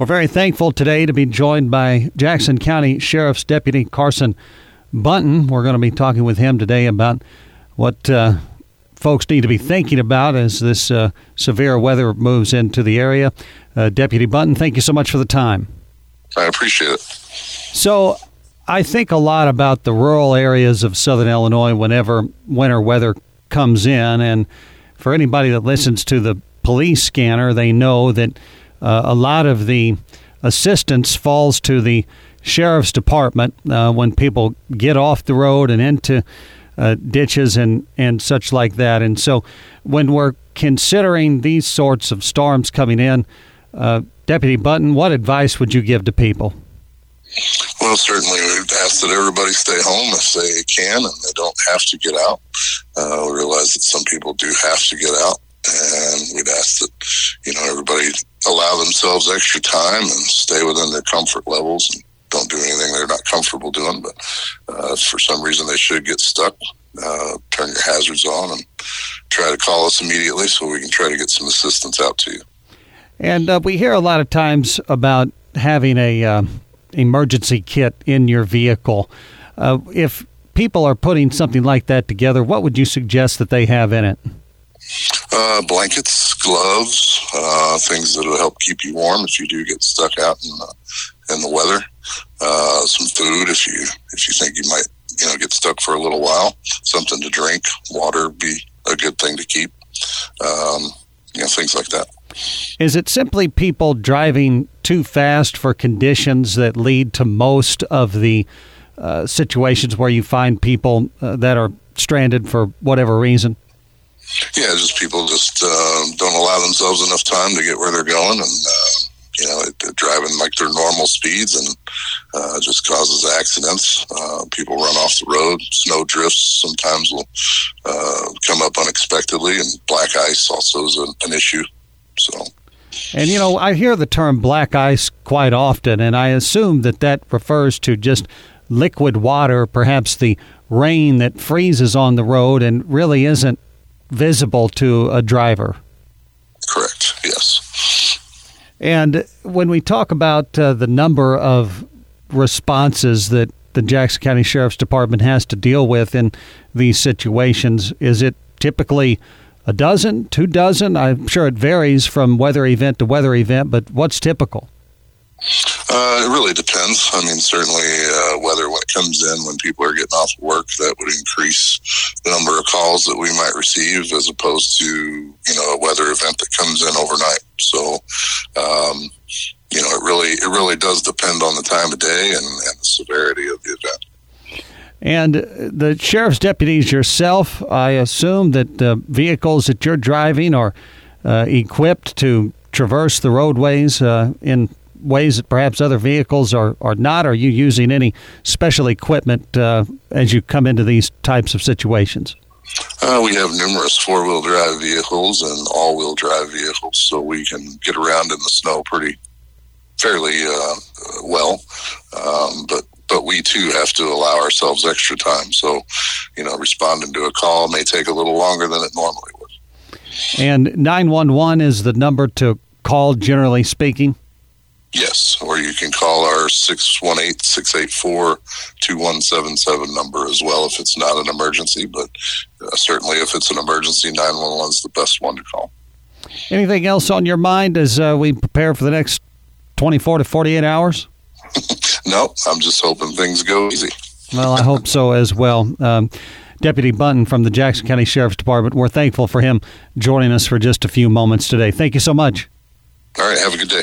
We're very thankful today to be joined by Jackson County Sheriff's Deputy Carson Bunton. We're going to be talking with him today about what uh, folks need to be thinking about as this uh, severe weather moves into the area. Uh, Deputy Bunton, thank you so much for the time. I appreciate it. So, I think a lot about the rural areas of southern Illinois whenever winter weather comes in. And for anybody that listens to the police scanner, they know that uh, a lot of the assistance falls to the sheriff's department uh, when people get off the road and into uh, ditches and, and such like that. And so when we're considering these sorts of storms coming in, uh, Deputy Bunton, what advice would you give to people? Well, certainly we'd ask that everybody stay home if they can and they don't have to get out. Uh, we realize that some people do have to get out, and we'd ask that you know everybody allow themselves extra time and stay within their comfort levels and don't do anything they're not comfortable doing. But uh, for some reason they should get stuck, uh, turn your hazards on and try to call us immediately so we can try to get some assistance out to you. And uh, we hear a lot of times about having a uh, emergency kit in your vehicle. Uh, if people are putting something like that together, what would you suggest that they have in it? Uh, blankets, gloves, uh, things that will help keep you warm if you do get stuck out in the in the weather. Uh, some food if you if you think you might you know get stuck for a little while. Something to drink, water be a good thing to keep. Um, you know things like that. Is it simply people driving too fast for conditions that lead to most of the uh, situations where you find people uh, that are stranded for whatever reason? Yeah, just people just uh, don't allow themselves enough time to get where they're going, and uh, you know, they're driving like their normal speeds, and uh, just causes accidents. Uh, people run off the road. Snow drifts sometimes will come up unexpectedly, and black ice also is an, an issue. So. And you know, I hear the term black ice quite often, and I assume that that refers to just liquid water, perhaps the rain that freezes on the road and really isn't visible to a driver. Correct, yes. And when we talk about uh, the number of responses that the Jackson County Sheriff's Department has to deal with in these situations, is it typically a dozen, two dozen? I'm sure it varies from weather event to weather event, but what's typical? Uh, it really depends. I mean, certainly uh, weather when it comes in, when people are getting off work, that would increase the number of calls that we might receive as opposed to, you know, a weather event that comes in overnight. So, um, you know, it really, it really does depend on the time of day and, and the severity of the event. And the sheriff's deputies yourself, I assume that the vehicles that you're driving are uh, equipped to traverse the roadways uh, in ways that perhaps other vehicles are, are not? Are you using any special equipment uh, as you come into these types of situations? Uh, we have numerous four wheel drive vehicles and all wheel drive vehicles, so we can get around in the snow pretty fairly uh, well. Um, but but we too have to allow ourselves extra time. So, you know, responding to a call may take a little longer than it normally would. And 911 is the number to call, generally speaking? Yes, or you can call our 618 684 2177 number as well if it's not an emergency. But uh, certainly, if it's an emergency, 911 is the best one to call. Anything else on your mind as uh, we prepare for the next 24 to 48 hours? no, I'm just hoping things go easy. well, I hope so as well. Um, Deputy Bunton from the Jackson County Sheriff's Department, we're thankful for him joining us for just a few moments today. Thank you so much. All right, have a good day.